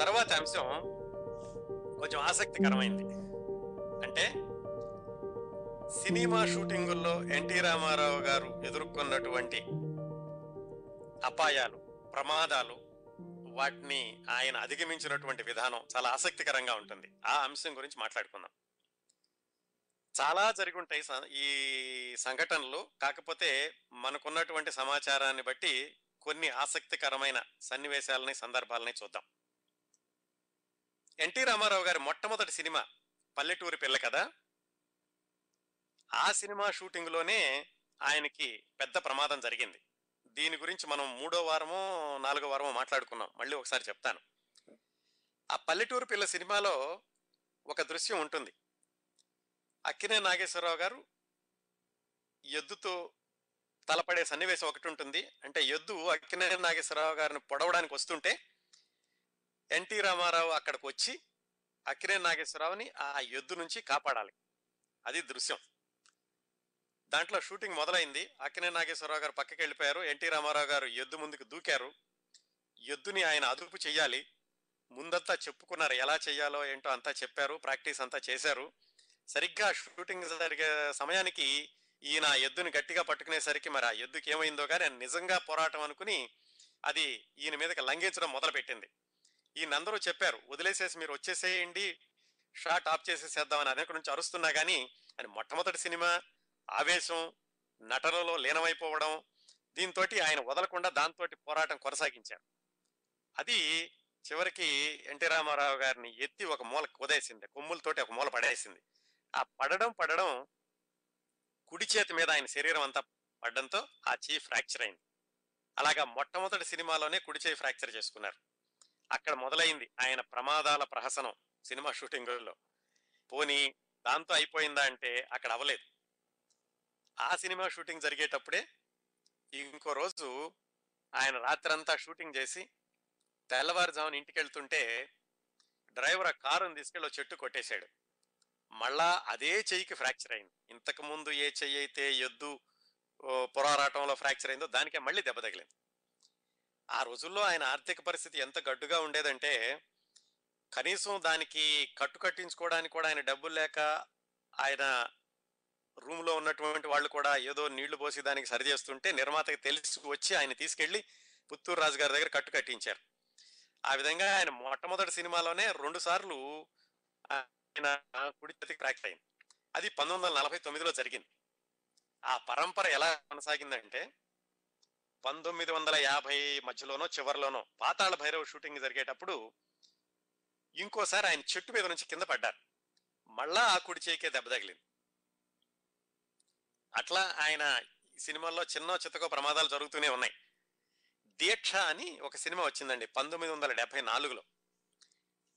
తర్వాత అంశం కొంచెం ఆసక్తికరమైంది. అంటే సినిమా షూటింగుల్లో ఎన్టీ రామారావు గారు ఎదుర్కొన్నటువంటి అపాయాలు ప్రమాదాలు వాటిని ఆయన అధిగమించినటువంటి విధానం చాలా ఆసక్తికరంగా ఉంటుంది. ఆ అంశం గురించి మాట్లాడుకుందాం. చాలా జరిగి ఉంటాయి స- ఈ సంఘటనలు. కాకపోతే మనకున్నటువంటి సమాచారాన్ని బట్టి కొన్ని ఆసక్తికరమైన సన్నివేశాలని సందర్భాలని చూద్దాం. ఎన్టీ రామారావు గారి మొట్టమొదటి సినిమా పల్లెటూరి పిల్ల కదా ఆ సినిమా షూటింగ్లోనే ఆయనకి పెద్ద ప్రమాదం జరిగింది. దీని గురించి మనం మూడో వారమో నాలుగో వారమో మాట్లాడుకున్నాం. మళ్ళీ ఒకసారి చెప్తాను. ఆ పల్లెటూరు పిల్ల సినిమాలో ఒక దృశ్యం ఉంటుంది. అక్కినే నాగేశ్వరరావు గారు ఎద్దుతో తలపడే సన్నివేశం ఒకటి ఉంటుంది. అంటే ఎద్దు అక్కినే నాగేశ్వరరావు గారిని పొడవడానికి వస్తుంటే ఎన్టీ రామారావు అక్కడికి వచ్చి అక్కినే నాగేశ్వరరావుని ఆ ఎద్దు నుంచి కాపాడాలి. అది దృశ్యం. దాంట్లో షూటింగ్ మొదలైంది. అక్కినే నాగేశ్వరరావు గారు పక్కకి వెళ్ళిపోయారు ఎన్టీ రామారావు గారు ఎద్దు ముందుకు దూకారు. ఎద్దుని ఆయన అదుపు చెయ్యాలి. ముందంతా చెప్పుకున్నారు. ఎలా చేయాలో ఏంటో అంతా చెప్పారు. ప్రాక్టీస్ అంతా చేశారు. సరిగ్గా షూటింగ్ జరిగే సమయానికి ఈయన ఆ ఎద్దుని గట్టిగా పట్టుకునేసరికి మరి ఆ ఎద్దుకి ఏమైందో కానీ ఆయన నిజంగా పోరాటం అనుకుని అది ఈయన మీదకి లంఘించడం మొదలుపెట్టింది. ఈయనందరూ చెప్పారు వదిలేసేసి మీరు వచ్చేసేయండి షాట్ ఆఫ్ చేసేసేద్దామని అనేక నుంచి అరుస్తున్నా కానీ అని మొట్టమొదటి సినిమా ఆవేశం నటనలో లీనమైపోవడం దీంతో ఆయన వదలకుండా దాంతో పోరాటం కొనసాగించారు. అది చివరికి ఎన్టీ రామారావు గారిని ఎత్తి ఒక మూల కుదేసింది కొమ్ములతోటి ఒక మూల పడేసింది. ఆ పడడం పడడం కుడి చేతి మీద ఆయన శరీరం అంతా పడడంతో ఆ చెయ్యి ఫ్రాక్చర్ అయింది. అలాగా మొట్టమొదటి సినిమాలోనే కుడి చేయి ఫ్రాక్చర్ చేసుకున్నారు. అక్కడ మొదలైంది ఆయన ప్రమాదాల ప్రహసనం సినిమా షూటింగుల్లో. పోనీ దాంతో అయిపోయిందా అంటే అక్కడ అవ్వలేదు. ఆ సినిమా షూటింగ్ జరిగేటప్పుడే ఇంకో రోజు ఆయన రాత్రంతా షూటింగ్ చేసి తెల్లవారుజామున ఇంటికి వెళ్తుంటే డ్రైవర్ ఆ కారుని తీసుకెళ్ళి చెట్టు కొట్టేశాడు. మళ్ళా అదే చెయ్యికి ఫ్రాక్చర్ అయింది. ఇంతకు ముందు ఏ చెయ్యి అయితే ఎద్దు ఓ, పోరాటంలో ఫ్రాక్చర్ అయిందో దానికే మళ్ళీ దెబ్బ తగిలింది. ఆ రోజుల్లో ఆయన ఆర్థిక పరిస్థితి ఎంత గడ్డుగా ఉండేదంటే కనీసం దానికి కట్టు కట్టించుకోవడానికి కూడా ఆయన డబ్బులు లేక ఆయన రూమ్లో ఉన్నటువంటి వాళ్ళు కూడా ఏదో నీళ్ళు పోసి దానికి సరి చేస్తుంటే నిర్మాతకి తెలిసి వచ్చి ఆయన తీసుకెళ్ళి పుత్తూరు రాజు గారి దగ్గర కట్టు కట్టించారు. ఆ విధంగా ఆయన మొట్టమొదటి సినిమాలోనే రెండు సార్లు ఆయన కుడి చేతికి ఫ్రాక్చర్ అయింది. అది పంతొమ్మిది వందల నలభై తొమ్మిదిలో జరిగింది. ఆ పరంపర ఎలా కొనసాగిందంటే పంతొమ్మిది వందల యాభై మధ్యలోనో చివరిలోనో పాతాళ భైరవ షూటింగ్ జరిగేటప్పుడు ఇంకోసారి ఆయన చెట్టు మీద నుంచి కింద పడ్డారు. మళ్ళా ఆ కుడి చేయికే దెబ్బ తగిలింది. అట్లా ఆయన ఈ సినిమాల్లో చిన్న చితకో ప్రమాదాలు జరుగుతూనే ఉన్నాయి. దీక్ష అని ఒక సినిమా వచ్చిందండి పంతొమ్మిది వందల డెబ్బై నాలుగులో.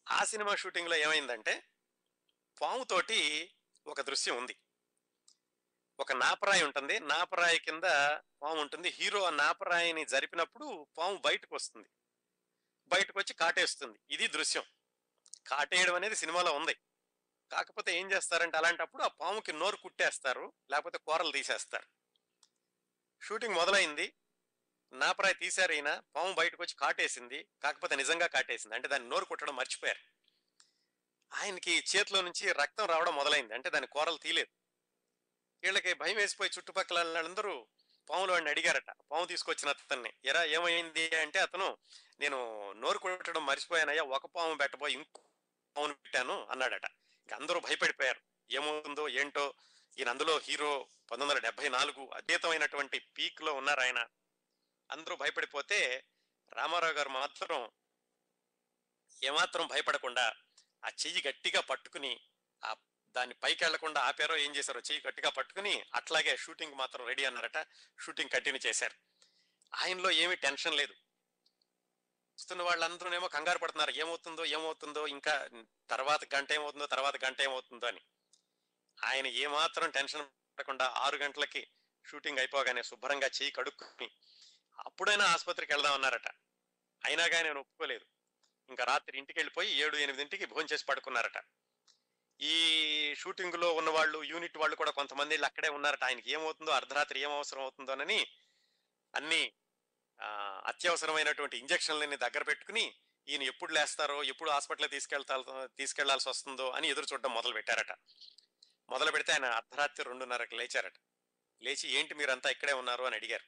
ఆ సినిమా షూటింగ్లో ఏమైందంటే పాముతోటి ఒక దృశ్యం ఉంది. ఒక నాపరాయి ఉంటుంది. నాపరాయి కింద పాము ఉంటుంది. హీరో ఆ నాపరాయిని జరిపినప్పుడు పాము బయటకు వస్తుంది బయటకు వచ్చి కాటేస్తుంది. ఇది దృశ్యం. కాటేయడం అనేది సినిమాలో ఉంది. కాకపోతే ఏం చేస్తారంటే అలాంటప్పుడు ఆ పాముకి నోరు కుట్టేస్తారు. లేకపోతే కూరలు తీసేస్తారు. షూటింగ్ మొదలైంది. నాపరాయి తీశారు ఈయన. పాము బయటకు వచ్చి కాటేసింది. కాకపోతే నిజంగా కాటేసింది. అంటే దాన్ని నోరు కుట్టడం మర్చిపోయారు. ఆయనకి చేతిలో నుంచి రక్తం రావడం మొదలైంది. అంటే దాని కూరలు తీలేదు వీళ్ళకి భయం వేసిపోయి చుట్టుపక్కల వాళ్ళందరూ పాములు వాడిని అడిగారట. పాము తీసుకొచ్చిన అతన్ని. ఎరా ఏమైంది? అంటే అతను నేను నోరు కొట్టడం మర్చిపోయానయ్యా ఒక పాము పెట్టబోయి ఇంకో పామును పెట్టాను అన్నాడట. ఇక అందరూ భయపడిపోయారు. ఏమవుతుందో ఏంటో ఈయన అందులో హీరో పంతొమ్మిది వందల డెబ్బై నాలుగు అద్భుతమైనటువంటి పీక్లో ఉన్నారు ఆయన. అందరూ భయపడిపోతే రామారావు గారు మాత్రం ఏమాత్రం భయపడకుండా ఆ చెయ్యి గట్టిగా పట్టుకుని ఆ దాన్ని పైకి వెళ్ళకుండా ఆపారో ఏం చేశారో చెయ్యి గట్టిగా పట్టుకుని అట్లాగే షూటింగ్ మాత్రం రెడీ అన్నారట. షూటింగ్ కంటిన్యూ చేశారు. ఆయనలో ఏమీ టెన్షన్ లేదు. వస్తున్న వాళ్ళందరూనేమో కంగారు పడుతున్నారు. ఏమవుతుందో ఏమవుతుందో ఇంకా తర్వాత గంట ఏమవుతుందో తర్వాత గంట ఏమవుతుందో అని. ఆయన ఏమాత్రం టెన్షన్ పడకుండా ఆరు గంటలకి షూటింగ్ అయిపోగానే శుభ్రంగా చేయి కడుక్కుని అప్పుడైనా ఆసుపత్రికి వెళ్దాం అన్నారట. అయినా కానీ నేను ఒప్పుకోలేదు. ఇంకా రాత్రి ఇంటికి వెళ్ళిపోయి ఏడు ఎనిమిదింటికి భోజనం చేసి పడుకున్నారట. ఈ షూటింగ్లో ఉన్న వాళ్ళు యూనిట్ వాళ్ళు కూడా కొంతమంది అక్కడే ఉన్నారట. ఆయనకి ఏమవుతుందో అర్ధరాత్రి ఏం అవసరం అవుతుందోనని అన్ని అత్యవసరమైనటువంటి ఇంజక్షన్లని దగ్గర పెట్టుకుని ఈయన ఎప్పుడు లేస్తారో ఎప్పుడు హాస్పిటల్ తీసుకెళ్తా తీసుకెళ్ళాల్సి వస్తుందో అని ఎదురు చూడడం మొదలు పెట్టారట మొదలు పెడితే ఆయన అర్ధరాత్రి రెండున్నరకు లేచారట. లేచి ఏంటి మీరంతా ఇక్కడే ఉన్నారు అని అడిగారు.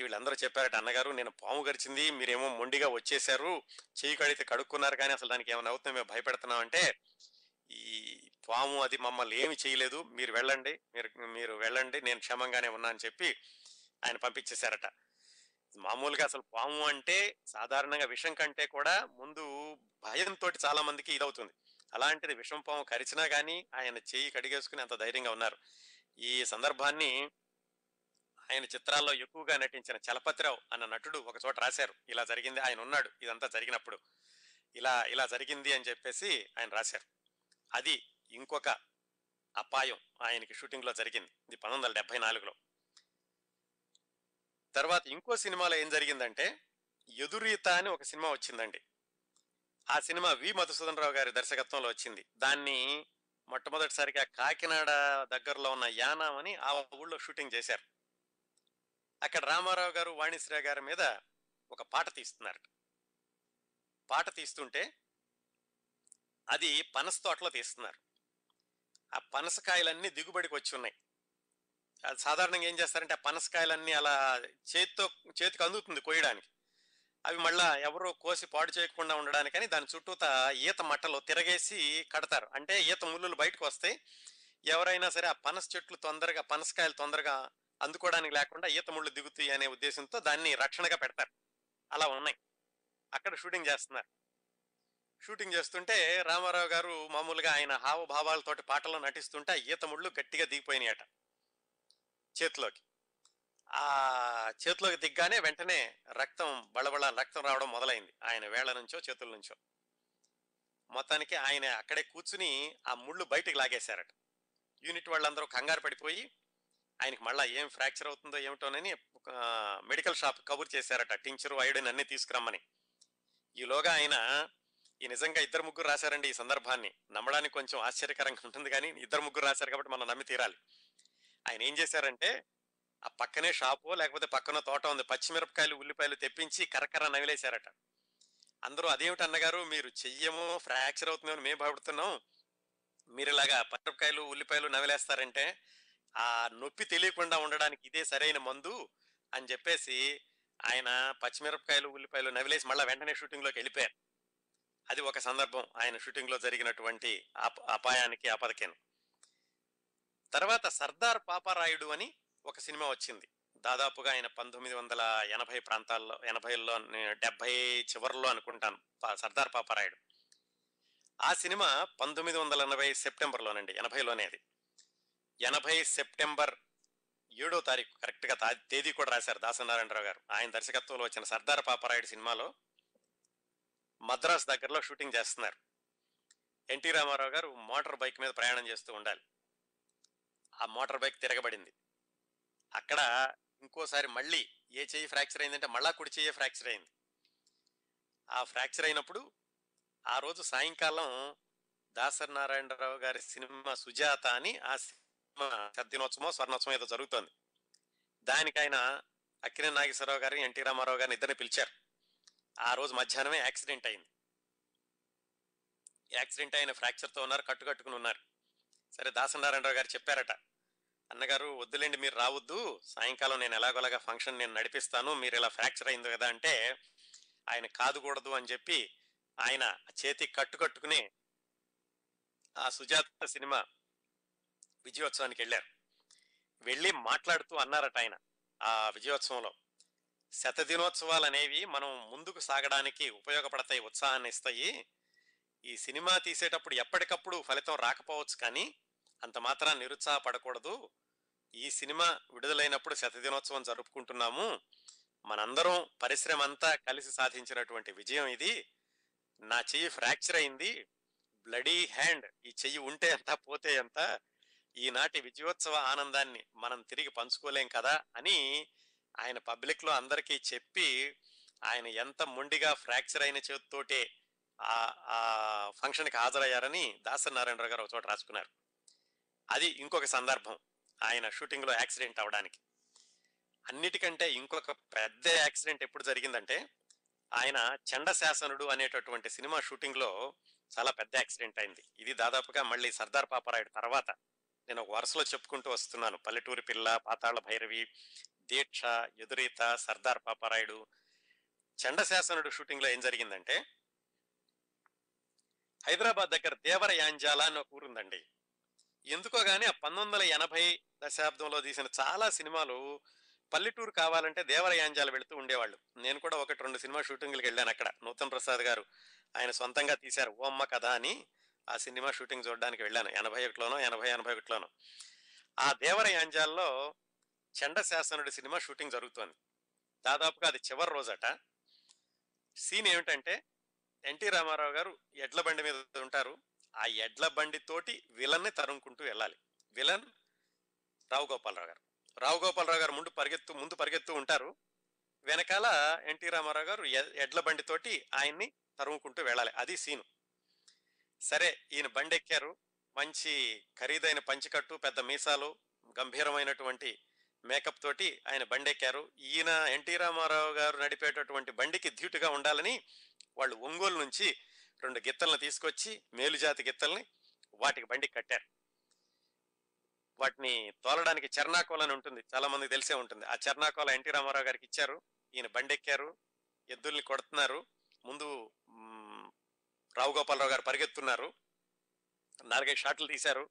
వీళ్ళందరూ చెప్పారట అన్నగారు నేను పాము గరిచింది మీరేమో మొండిగా వచ్చేసారు చేయి కడితే కడుక్కున్నారు కానీ అసలు దానికి ఏమైనా అవుతుందో మేము భయపెడుతున్నాం అంటే ఈ పాము అది మమ్మల్ని ఏమి చేయలేదు. మీరు వెళ్ళండి. మీరు మీరు వెళ్ళండి. నేను క్షేమంగానే ఉన్నా అని చెప్పి ఆయన పంపించేశారట. మామూలుగా అసలు పాము అంటే సాధారణంగా విషం కంటే కూడా ముందు భయంతో చాలా మందికి ఇదవుతుంది. అలాంటిది విషం పాము కరిచినా కానీ ఆయన చేయి కడిగేసుకుని అంత ధైర్యంగా ఉన్నారు. ఈ సందర్భాన్ని ఆయన చిత్రాల్లో ఎక్కువగా నటించిన చలపతిరావు అన్న నటుడు ఒక చోట రాశారు. ఇలా జరిగింది. ఆయన ఉన్నాడు. ఇదంతా జరిగినప్పుడు. ఇలా ఇలా జరిగింది అని చెప్పేసి ఆయన రాశారు. అది ఇంకొక అపాయం ఆయనకి షూటింగ్లో జరిగింది. ఇది పంతొమ్మిది వందల డెబ్బై నాలుగులో. తర్వాత ఇంకో సినిమాలో ఏం జరిగిందంటే ఎదురీత అని ఒక సినిమా వచ్చిందండి. ఆ సినిమా వి మధుసూదన్ రావు గారి దర్శకత్వంలో వచ్చింది. దాన్ని మొట్టమొదటిసారిగా కాకినాడ దగ్గరలో ఉన్న యానాం అని ఆ ఊళ్ళో షూటింగ్ చేశారు. అక్కడ రామారావు గారు వాణిశ్రీ గారి మీద ఒక పాట తీస్తున్నారు పాట తీస్తుంటే అది పనస తోటలో తీస్తున్నారు. ఆ పనసకాయలన్నీ దిగుబడికి వచ్చి ఉన్నాయి. అది సాధారణంగా ఏం చేస్తారంటే ఆ పనసకాయలన్నీ అలా చేతితో చేతికి అందుతుంది కోయడానికి అవి మళ్ళా ఎవరో కోసి పాడు చేయకుండా ఉండడానికని దాని చుట్టూత ఈత మట్టలో తిరగేసి కడతారు. అంటే ఈత ముళ్ళులు బయటకు వస్తాయి. ఎవరైనా సరే ఆ పనస చెట్లు తొందరగా పనసకాయలు తొందరగా అందుకోవడానికి లేకుండా ఈత ముళ్ళు దిగుతాయి అనే ఉద్దేశంతో దాన్ని రక్షణగా పెడతారు. అలా ఉన్నాయి. అక్కడ షూటింగ్ చేస్తున్నారు. షూటింగ్ చేస్తుంటే రామారావు గారు మామూలుగా ఆయన హావభావాలతోటి పాటలో నటిస్తుంటే ఈత ముళ్ళు గట్టిగా దిగిపోయినాయట చేతిలోకి. ఆ చేతిలోకి దిగ్గానే వెంటనే రక్తం బళబళ రక్తం రావడం మొదలైంది. ఆయన వేళ్ళ నుంచో చేతుల నుంచో. మొత్తానికి ఆయన అక్కడే కూర్చుని ఆ ముళ్ళు బయటికి లాగేశారట. యూనిట్ వాళ్ళందరూ కంగారు పడిపోయి ఆయనకి మళ్ళీ ఏం ఫ్రాక్చర్ అవుతుందో ఏమిటోనని ఒక మెడికల్ షాప్ కబుర్ చేశారట. టించరు ఐడిన్ అన్ని తీసుకురమ్మని. ఈలోగా ఆయన ఈ నిజంగా ఇద్దరు ముగ్గురు రాశారండి ఈ సందర్భాన్ని. నమ్మడానికి కొంచెం ఆశ్చర్యకరంగా ఉంటుంది కానీ ఇద్దరు ముగ్గురు రాశారు కాబట్టి మనం నమ్మి తీరాలి. ఆయన ఏం చేశారంటే ఆ పక్కనే షాపు లేకపోతే పక్కన తోట ఉంది. పచ్చిమిరపకాయలు ఉల్లిపాయలు తెప్పించి కరకర నవిలేశారట అందరూ అదేమిటి అన్నగారు మీరు చెయ్యము ఫ్రాక్చర్ అవుతుందని మేము భయపడుతున్నాం. మీరు ఇలాగా పచ్చిమిరపకాయలు ఉల్లిపాయలు నవిలేస్తారంటే ఆ నొప్పి తెలియకుండా ఉండడానికి ఇదే సరైన మందు అని చెప్పేసి ఆయన పచ్చిమిరపకాయలు ఉల్లిపాయలు నవిలేసి మళ్ళీ వెంటనే షూటింగ్లోకి వెళ్ళిపోయారు. అది ఒక సందర్భం. ఆయన షూటింగ్లో జరిగినటువంటి అప- అపాయానికి ఆపదకేను. తర్వాత సర్దార్ పాపారాయుడు అని ఒక సినిమా వచ్చింది. దాదాపుగా ఆయన పంతొమ్మిది వందల ఎనభై ప్రాంతాల్లో ఎనభైలో డెబ్బై చివరిలో అనుకుంటాను సర్దార్ పాపారాయుడు. ఆ సినిమా పంతొమ్మిది వందల ఎనభై సెప్టెంబర్లోనండి ఎనభైలోనే అది. ఎనభై సెప్టెంబర్ ఏడో తారీఖు కరెక్ట్గా తేదీ కూడా రాశారు దాసనారాయణరావు గారు. ఆయన దర్శకత్వంలో వచ్చిన సర్దార్ పాపారాయుడు సినిమాలో మద్రాస్ దగ్గరలో షూటింగ్ చేస్తున్నారు. ఎన్టీ రామారావు గారు మోటార్ బైక్ మీద ప్రయాణం చేస్తూ ఉండాలి. ఆ మోటార్ బైక్ తిరగబడింది. అక్కడ ఇంకోసారి మళ్ళీ ఏ చెయ్యి ఫ్రాక్చర్ అయిందంటే మళ్ళా కుడి చెయ్యి ఫ్రాక్చర్ అయింది. ఆ ఫ్రాక్చర్ అయినప్పుడు ఆ రోజు సాయంకాలం దాసరి నారాయణరావు గారి సినిమా సుజాత అని ఆ సినిమా దినోత్సవం స్వర్ణోత్సవం ఏదో జరుగుతోంది. దానికి ఆయన అక్కినే నాగేశ్వరరావు గారిని ఎన్టీ రామారావు గారిని ఇద్దరిని పిలిచారు. ఆ రోజు మధ్యాహ్నమే యాక్సిడెంట్ అయింది. యాక్సిడెంట్ అయిన ఫ్రాక్చర్తో ఉన్నారు కట్టుకట్టుకుని ఉన్నారు. సరే దాసనారాయణరావు గారు చెప్పారట అన్నగారు వద్దులేండి మీరు రావద్దు. సాయంకాలం నేను ఎలాగోలాగా ఫంక్షన్ నేను నడిపిస్తాను. మీరు ఇలా ఫ్రాక్చర్ అయింది కదా అంటే ఆయన కాదుకూడదు అని చెప్పి ఆయన చేతి కట్టు కట్టుకుని ఆ సుజాత సినిమా విజయోత్సవానికి వెళ్ళారు. వెళ్ళి మాట్లాడుతూ అన్నారట ఆయన ఆ విజయోత్సవంలో. శతదినోత్సవాలు అనేవి మనం ముందుకు సాగడానికి ఉపయోగపడతాయి ఉత్సాహాన్ని ఇస్తాయి ఈ సినిమా తీసేటప్పుడు ఎప్పటికప్పుడు ఫలితం రాకపోవచ్చు కానీ అంత మాత్రం నిరుత్సాహపడకూడదు. ఈ సినిమా విడుదలైనప్పుడు శతదినోత్సవం జరుపుకుంటున్నాము. మనందరం పరిశ్రమ అంతా కలిసి సాధించినటువంటి విజయం ఇది. నా చెయ్యి ఫ్రాక్చర్ అయింది. బ్లడీ హ్యాండ్ ఈ చెయ్యి ఉంటే ఎంత పోతే ఎంత ఈనాటి విజయోత్సవ ఆనందాన్ని మనం తిరిగి పంచుకోలేం కదా అని ఆయన పబ్లిక్లో అందరికీ చెప్పి ఆయన ఎంత మొండిగా ఫ్రాక్చర్ అయిన చేతితోటే ఆ ఫంక్షన్కి హాజరయ్యారని దాసనారాయణరావు గారు ఒక చోట రాసుకున్నారు. అది ఇంకొక సందర్భం ఆయన షూటింగ్లో యాక్సిడెంట్ అవడానికి. అన్నిటికంటే ఇంకొక పెద్ద యాక్సిడెంట్ ఎప్పుడు జరిగిందంటే ఆయన చండశాసనుడు అనేటటువంటి సినిమా షూటింగ్లో చాలా పెద్ద యాక్సిడెంట్ అయింది. ఇది దాదాపుగా మళ్ళీ సర్దార్ పాపరాయుడు తర్వాత. నేను ఒక వరుసలో చెప్పుకుంటూ వస్తున్నాను. పల్లెటూరి పిల్ల పాతాళ భైరవి దీక్ష ఎదురీత సర్దార్ పాపారాయుడు చండశాసనుడు షూటింగ్లో ఏం జరిగిందంటే హైదరాబాద్ దగ్గర దేవర యాంజాల అని ఒక ఊరుందండి ఎందుకోగానే ఆ పంతొమ్మిది వందల ఎనభై దశాబ్దంలో తీసిన చాలా సినిమాలు పల్లెటూరు కావాలంటే దేవర యాంజాలు వెళుతూ ఉండేవాళ్ళు. నేను కూడా ఒకటి రెండు సినిమా షూటింగ్లకు వెళ్ళాను అక్కడ. నూతన్ ప్రసాద్ గారు ఆయన సొంతంగా తీశారు ఓమ్మ కథ అని ఆ సినిమా షూటింగ్ చూడడానికి వెళ్ళాను. ఎనభై ఒకటిలోనో ఎనభై ఎనభై ఒకటిలోనో. ఆ దేవర యాంజాల్లో చండశాసనుడి సినిమా షూటింగ్ జరుగుతోంది. దాదాపుగా అది చివరి రోజట. సీన్ ఏమిటంటే ఎన్టీ రామారావు గారు ఎడ్ల బండి మీద ఉంటారు. ఆ ఎడ్ల బండితోటి విలన్ని తరుముకుంటూ వెళ్ళాలి. విలన్ రావు గోపాలరావు గారు. రావు గోపాలరావు గారు ముందు పరిగెత్తు ముందు పరిగెత్తు ఉంటారు. వెనకాల ఎన్టీ రామారావు గారు ఎ- ఎడ్ల బండితోటి ఆయన్ని తరుముకుంటూ వెళ్ళాలి. అది సీను. సరే ఈయన బండి ఎక్కారు మంచి ఖరీదైన పంచికట్టు పెద్ద మీసాలు గంభీరమైనటువంటి మేకప్ తోటి ఆయన బండెక్కారు. ఈయన ఎన్టీ రామారావు గారు నడిపేటటువంటి బండికి ధీటుగా ఉండాలని వాళ్ళు ఒంగోలు నుంచి రెండు గిత్తలను తీసుకొచ్చి మేలుజాతి గిత్తల్ని వాటికి బండికి కట్టారు. వాటిని తోలడానికి చర్నాకోల అని ఉంటుంది. చాలా మంది తెలిసే ఉంటుంది. ఆ చర్నాకోల ఎన్టీ రామారావు గారికి ఇచ్చారు. ఈయన బండెక్కారు. ఎద్దుల్ని కొడుతున్నారు. ముందు రావు గోపాలరావు గారు పరిగెత్తున్నారు. నాలుగైదు షాట్లు తీశారు.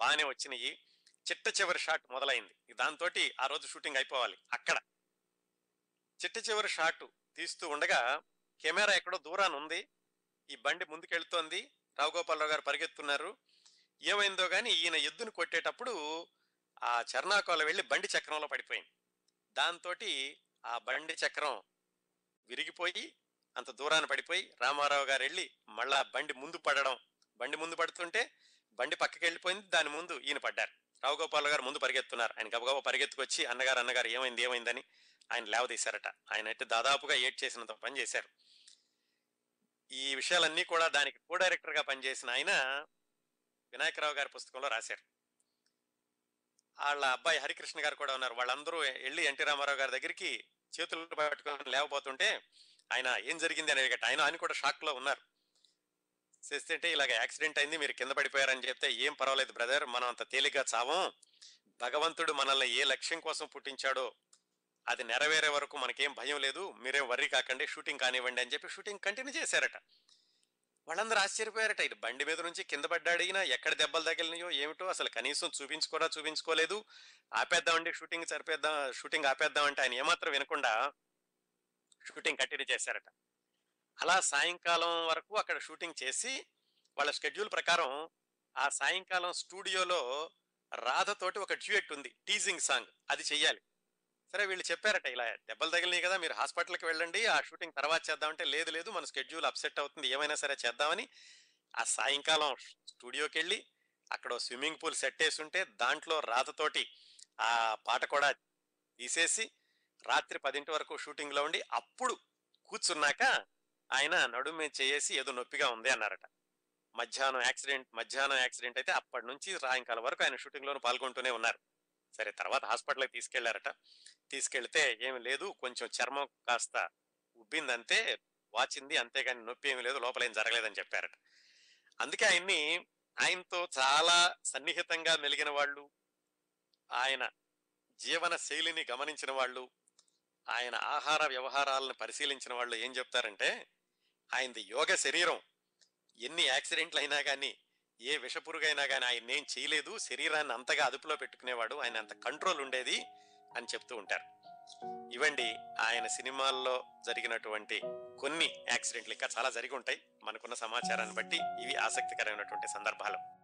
బాగానే వచ్చినాయి. చిట్ట చివరి షాట్ మొదలైంది. దాంతో ఆ రోజు షూటింగ్ అయిపోవాలి. అక్కడ. చిట్ట చివరి షాట్ తీస్తూ ఉండగా కెమెరా ఎక్కడో దూరాన ఉంది. ఈ బండి ముందుకెళ్తోంది. రావుగోపాలరావు గారు పరిగెత్తున్నారు. ఏమైందో కానీ ఈయన ఎద్దును కొట్టేటప్పుడు ఆ చర్నాకోల వెళ్ళి బండి చక్రంలో పడిపోయింది. దాంతో ఆ బండి చక్రం విరిగిపోయి అంత దూరాన పడిపోయి రామారావు గారు వెళ్ళి మళ్ళా బండి ముందు పడడం. బండి ముందు పడుతుంటే బండి పక్కకి వెళ్ళిపోయింది దాని ముందు ఈయన పడ్డారు. రావు గోపాల్ గారు ముందు పరిగెత్తున్నారు. ఆయన గబగబా పరిగెత్తుకొచ్చి అన్నగారు అన్నగారు ఏమైంది ఏమైందని? ఆయన లేవదీశారట. ఆయన అయితే దాదాపుగా ఏడ్ చేసినంత పని చేశారు. ఈ విషయాలన్నీ కూడా దానికి కో డైరెక్టర్గా పనిచేసిన ఆయన వినాయకరావు గారి పుస్తకంలో రాశారు. వాళ్ళ అబ్బాయి హరికృష్ణ గారు కూడా ఉన్నారు. వాళ్ళందరూ వెళ్ళి ఎన్టీ రామారావు గారి దగ్గరికి చేతులు పట్టుకొని లేకపోతుంటే ఆయన ఏం జరిగింది? అని అడిగట ఆయన ఆయన కూడా షాక్లో ఉన్నారు. చేస్తుంటే ఇలాగ యాక్సిడెంట్ అయింది మీరు కింద పడిపోయారని చెప్తే ఏం పర్వాలేదు బ్రదర్ మనం అంత తేలిగ్గా చావం. భగవంతుడు మనల్ని ఏ లక్ష్యం కోసం పుట్టించాడో అది నెరవేరే వరకు మనకేం భయం లేదు. మీరేం వర్రీ కాకండి షూటింగ్ కానివ్వండి అని చెప్పి షూటింగ్ కంటిన్యూ చేశారట. వాళ్ళందరూ ఆశ్చర్యపోయారట ఇటు బండి మీద నుంచి కింద పడ్డాడిగినా ఎక్కడ దెబ్బలు తగిలినాయో ఏమిటో అసలు కనీసం చూపించుకోరా చూపించుకోలేదు. ఆపేద్దామండి షూటింగ్ సరిపేద్దాం షూటింగ్ ఆపేద్దామంటే ఆయన ఏమాత్రం వినకుండా షూటింగ్ కంటిన్యూ చేశారట. అలా సాయంకాలం వరకు అక్కడ షూటింగ్ చేసి వాళ్ళ షెడ్యూల్ ప్రకారం ఆ సాయంకాలం స్టూడియోలో రాధతోటి ఒక డ్యూయెట్ ఉంది టీజింగ్ సాంగ్ అది చెయ్యాలి. సరే వీళ్ళు చెప్పారట ఇలా దెబ్బలు తగిలినాయి కదా మీరు హాస్పిటల్కి వెళ్ళండి ఆ షూటింగ్ తర్వాత చేద్దామంటే లేదు లేదు మన స్కెడ్యూల్ అప్సెట్ అవుతుంది ఏమైనా సరే చేద్దామని. ఆ సాయంకాలం స్టూడియోకి వెళ్ళి అక్కడ స్విమ్మింగ్ పూల్ సెట్ వేసి ఉంటే దాంట్లో రాతతోటి ఆ పాట కూడా తీసేసి రాత్రి పదింటి వరకు షూటింగ్లో ఉండి అప్పుడు కూర్చున్నాక ఆయన నడుము మీద చేసి ఏదో నొప్పిగా ఉంది అన్నారట. మధ్యాహ్నం యాక్సిడెంట్ మధ్యాహ్నం యాక్సిడెంట్ అయితే అప్పటి నుంచి సాయంకాలం వరకు ఆయన షూటింగ్లోనూ పాల్గొంటూనే ఉన్నారు. సరే తర్వాత హాస్పిటల్కి తీసుకెళ్ళారట. తీసుకెళ్తే ఏమి లేదు కొంచెం చర్మం కాస్త ఉబ్బిందంతే వాచింది అంతేగాని నొప్పి ఏమి లేదు లోపల ఏం జరగలేదని చెప్పారట. అందుకే ఆయన్ని ఆయనతో చాలా సన్నిహితంగా మెలిగిన వాళ్ళు ఆయన జీవన శైలిని గమనించిన వాళ్ళు ఆయన ఆహార వ్యవహారాలను పరిశీలించిన వాళ్ళు ఏం చెప్తారంటే ఆయనది యోగ శరీరం. ఎన్ని యాక్సిడెంట్లు అయినా కానీ ఏ విషపురుగైనా కానీ ఆయన ఏం చేయలేదు. శరీరాన్ని అంతగా అదుపులో పెట్టుకునేవాడు. ఆయన అంత కంట్రోల్ ఉండేది అని చెప్తూ ఉంటారు. ఇవండి ఆయన సినిమాల్లో జరిగినటువంటి కొన్ని యాక్సిడెంట్లు. ఇంకా చాలా జరిగి ఉంటాయి. మనకున్న సమాచారాన్ని బట్టి ఇవి ఆసక్తికరమైనటువంటి సందర్భాలు.